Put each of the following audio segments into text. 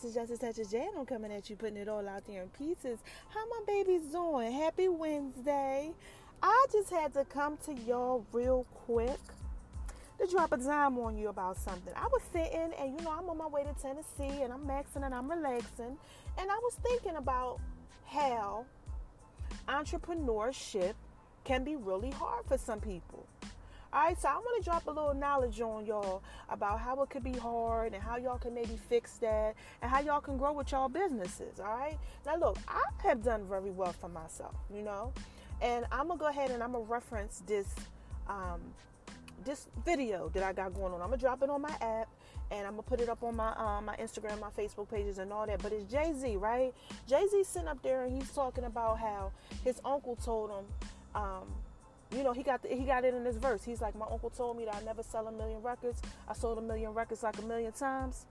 This is Just a Touch of J. I'm coming at you, putting it all out there in pieces. How my babies doing? Happy Wednesday. I just had to come to y'all real quick to drop a dime on you about something. I was sitting and you know I'm on my way to Tennessee and I'm maxing and I'm relaxing and I was thinking about how entrepreneurship can be really hard for some people. All right, so I want to drop a little knowledge on y'all about how it could be hard and how y'all can maybe fix that and how y'all can grow with y'all businesses. All right, now look, I have done very well for myself, you know, and I'm gonna go ahead and I'm gonna reference this um, this video that I got going on. I'm gonna drop it on my app and I'm gonna put it up on my um, my Instagram, my Facebook pages, and all that. But it's Jay Z, right? Jay Z sitting up there and he's talking about how his uncle told him. Um, you know, he got the, he got it in this verse. He's like, my uncle told me that I never sell a million records. I sold a million records like a million times.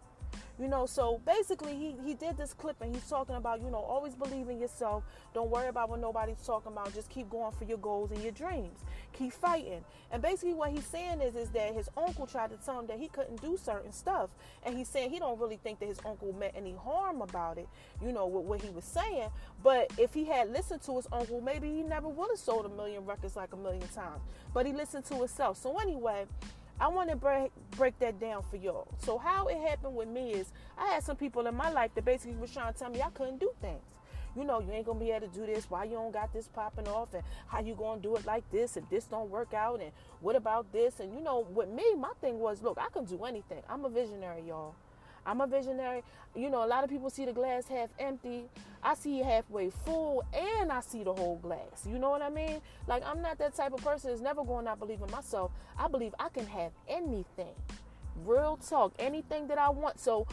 You know, so basically he, he did this clip and he's talking about, you know, always believe in yourself. Don't worry about what nobody's talking about. Just keep going for your goals and your dreams. Keep fighting. And basically what he's saying is is that his uncle tried to tell him that he couldn't do certain stuff. And he's saying he don't really think that his uncle meant any harm about it, you know, with what he was saying. But if he had listened to his uncle, maybe he never would have sold a million records like a million times. But he listened to himself. So anyway, I want to break break that down for y'all. So how it happened with me is I had some people in my life that basically was trying to tell me I couldn't do things. You know, you ain't gonna be able to do this. Why you don't got this popping off? And how you gonna do it like this? And this don't work out? And what about this? And you know, with me, my thing was, look, I can do anything. I'm a visionary, y'all. I'm a visionary. You know, a lot of people see the glass half empty. I see it halfway full and I see the whole glass. You know what I mean? Like, I'm not that type of person that's never going to believe in myself. I believe I can have anything. Real talk, anything that I want. So,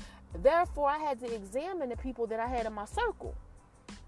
therefore, I had to examine the people that I had in my circle.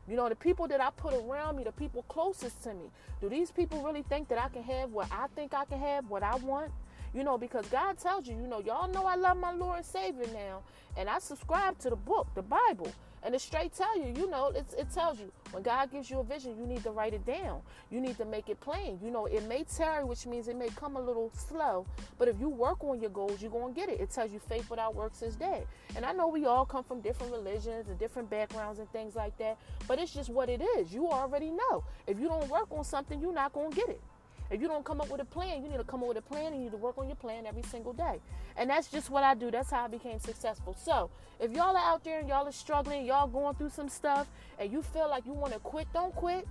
You know, the people that I put around me, the people closest to me. Do these people really think that I can have what I think I can have, what I want? You know, because God tells you, you know, y'all know I love my Lord and Savior now. And I subscribe to the book, the Bible. And it straight tell you, you know, it tells you when God gives you a vision, you need to write it down. You need to make it plain. You know, it may tarry, which means it may come a little slow. But if you work on your goals, you're going to get it. It tells you faith without works is dead. And I know we all come from different religions and different backgrounds and things like that. But it's just what it is. You already know. If you don't work on something, you're not going to get it. If you don't come up with a plan, you need to come up with a plan and you need to work on your plan every single day. And that's just what I do. That's how I became successful. So if y'all are out there and y'all are struggling, y'all going through some stuff, and you feel like you want to quit, don't quit.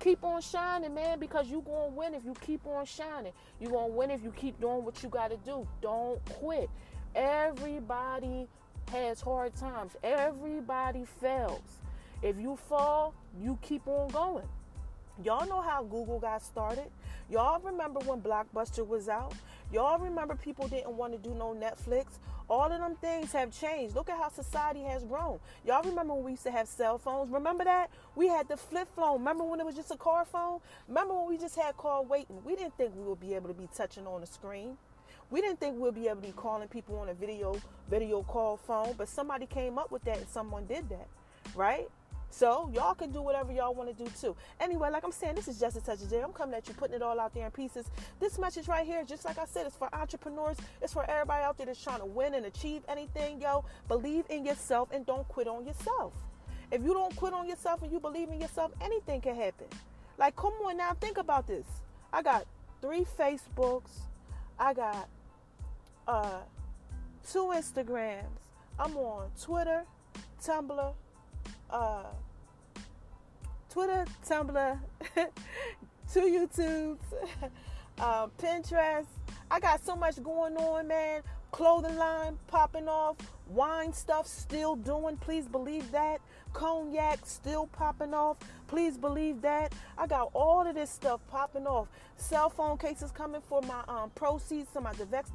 Keep on shining, man, because you gonna win if you keep on shining. you gonna win if you keep doing what you gotta do. Don't quit. Everybody has hard times. Everybody fails. If you fall, you keep on going. Y'all know how Google got started. Y'all remember when Blockbuster was out? Y'all remember people didn't want to do no Netflix? All of them things have changed. Look at how society has grown. Y'all remember when we used to have cell phones? Remember that? We had the flip phone. Remember when it was just a car phone? Remember when we just had call waiting? We didn't think we would be able to be touching on the screen. We didn't think we'd be able to be calling people on a video video call phone, but somebody came up with that and someone did that, right? So y'all can do whatever y'all want to do too. Anyway, like I'm saying, this is just a touch of. I'm coming at you, putting it all out there in pieces. This message right here, just like I said, it's for entrepreneurs. It's for everybody out there that's trying to win and achieve anything. Yo, believe in yourself and don't quit on yourself. If you don't quit on yourself and you believe in yourself, anything can happen. Like, come on now, think about this. I got three Facebooks. I got uh, two Instagrams. I'm on Twitter, Tumblr, uh, Twitter, Tumblr, two YouTubes, uh, Pinterest. I got so much going on, man. Clothing line popping off, wine stuff still doing. Please believe that. Cognac still popping off. Please believe that. I got all of this stuff popping off. Cell phone cases coming for my um, proceeds to my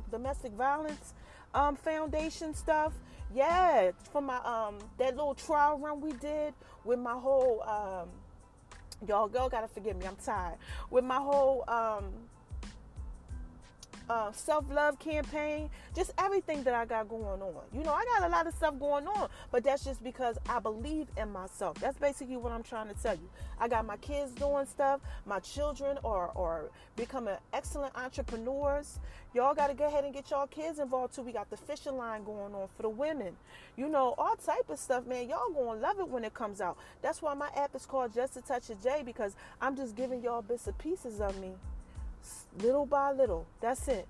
domestic violence um, foundation stuff. Yeah, for my um that little trial run we did with my whole um y'all y'all gotta forgive me, I'm tired. With my whole um uh, self love campaign, just everything that I got going on. You know, I got a lot of stuff going on, but that's just because I believe in myself. That's basically what I'm trying to tell you. I got my kids doing stuff, my children are, are becoming excellent entrepreneurs. Y'all got to go ahead and get y'all kids involved too. We got the fishing line going on for the women. You know, all type of stuff, man. Y'all gonna love it when it comes out. That's why my app is called Just a Touch of J because I'm just giving y'all bits and pieces of me little by little. That's it.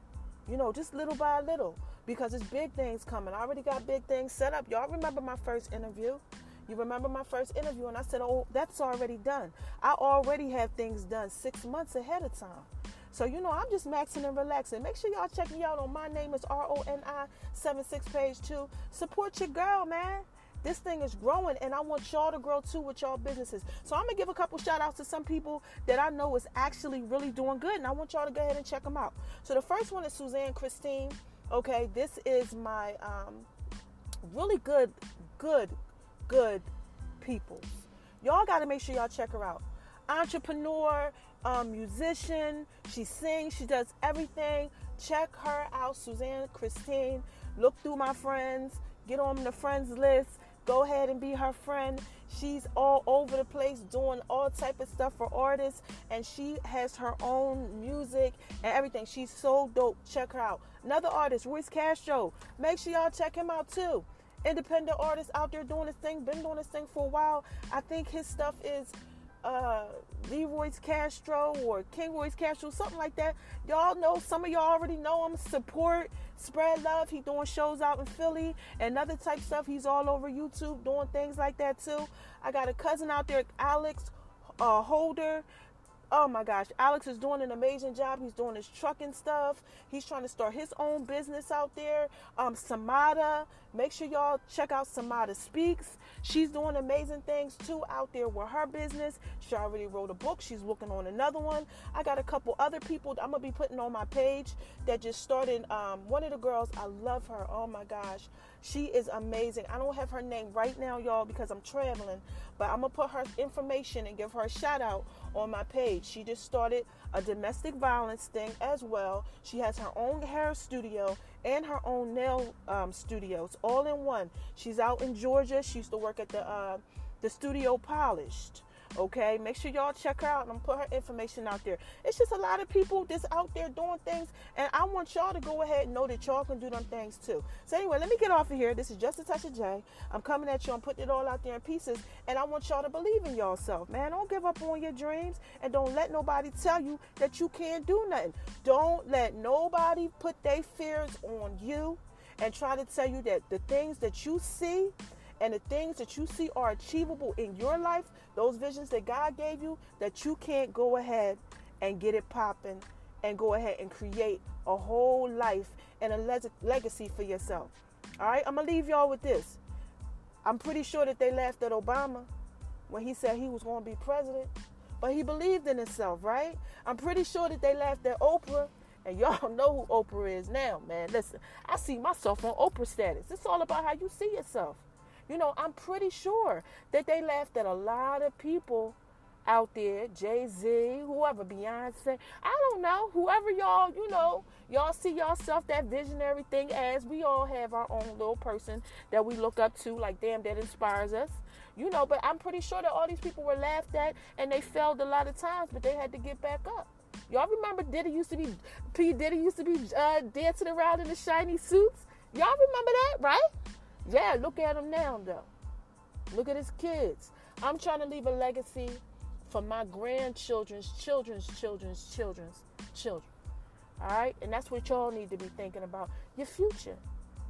You know, just little by little because it's big things coming. I already got big things set up. Y'all remember my first interview? You remember my first interview, and I said, Oh, that's already done. I already have things done six months ahead of time. So, you know, I'm just maxing and relaxing. Make sure y'all check me out on My Name is R O N I 76 page 2. Support your girl, man. This thing is growing, and I want y'all to grow too with y'all businesses. So I'm gonna give a couple shout outs to some people that I know is actually really doing good, and I want y'all to go ahead and check them out. So the first one is Suzanne Christine. Okay, this is my um, really good, good, good people. Y'all got to make sure y'all check her out. Entrepreneur, um, musician, she sings, she does everything. Check her out, Suzanne Christine. Look through my friends, get on the friends list Go ahead and be her friend. She's all over the place doing all type of stuff for artists and she has her own music and everything. She's so dope. Check her out. Another artist, Royce Castro. Make sure y'all check him out too. Independent artist out there doing this thing, been doing this thing for a while. I think his stuff is uh Leroy's Castro or King Roy's Castro, something like that. Y'all know some of y'all already know him. Support, spread love. He doing shows out in Philly and other type stuff. He's all over YouTube doing things like that too. I got a cousin out there, Alex uh, Holder. Oh my gosh, Alex is doing an amazing job. He's doing his trucking stuff. He's trying to start his own business out there. Um, Samada, make sure y'all check out Samada Speaks. She's doing amazing things too out there with her business. She already wrote a book. She's working on another one. I got a couple other people I'm gonna be putting on my page that just started. Um, one of the girls, I love her. Oh my gosh, she is amazing. I don't have her name right now, y'all, because I'm traveling, but I'm gonna put her information and give her a shout out on my page. She just started a domestic violence thing as well. She has her own hair studio and her own nail um, studios all in one. She's out in Georgia. She used to work at the uh, the studio Polished. Okay, make sure y'all check her out and I'm put her information out there. It's just a lot of people that's out there doing things, and I want y'all to go ahead and know that y'all can do them things too. So anyway, let me get off of here. This is just a touch of J. I'm coming at you. I'm putting it all out there in pieces, and I want y'all to believe in yourself, man. Don't give up on your dreams, and don't let nobody tell you that you can't do nothing. Don't let nobody put their fears on you and try to tell you that the things that you see and the things that you see are achievable in your life, those visions that God gave you, that you can't go ahead and get it popping and go ahead and create a whole life and a le- legacy for yourself. All right, I'm gonna leave y'all with this. I'm pretty sure that they laughed at Obama when he said he was gonna be president, but he believed in himself, right? I'm pretty sure that they laughed at Oprah and y'all know who Oprah is now, man. Listen, I see myself on Oprah status. It's all about how you see yourself. You know, I'm pretty sure that they laughed at a lot of people out there, Jay Z, whoever, Beyonce, I don't know, whoever y'all, you know, y'all see yourself that visionary thing as we all have our own little person that we look up to, like, damn, that inspires us, you know, but I'm pretty sure that all these people were laughed at and they failed a lot of times, but they had to get back up. Y'all remember Diddy used to be, P. Diddy used to be uh, dancing around in the shiny suits? Y'all remember that, right? Yeah, look at him now, though. Look at his kids. I'm trying to leave a legacy for my grandchildren's children's children's children's children. All right? And that's what y'all need to be thinking about your future.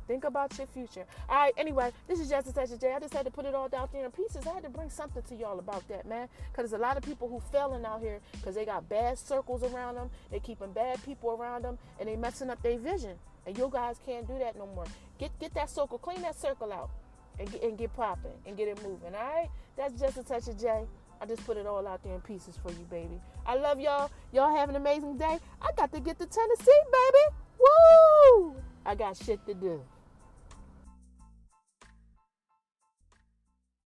Think about your future. All right, anyway, this is Just a Touch of J. I just had to put it all down there in pieces. I had to bring something to y'all about that, man. Because there's a lot of people who failing out here because they got bad circles around them. They keeping bad people around them. And they messing up their vision. And you guys can't do that no more. Get get that circle, clean that circle out, and get, and get popping and get it moving. All right, that's just a touch of J. I just put it all out there in pieces for you, baby. I love y'all. Y'all have an amazing day. I got to get to Tennessee, baby. Woo! I got shit to do.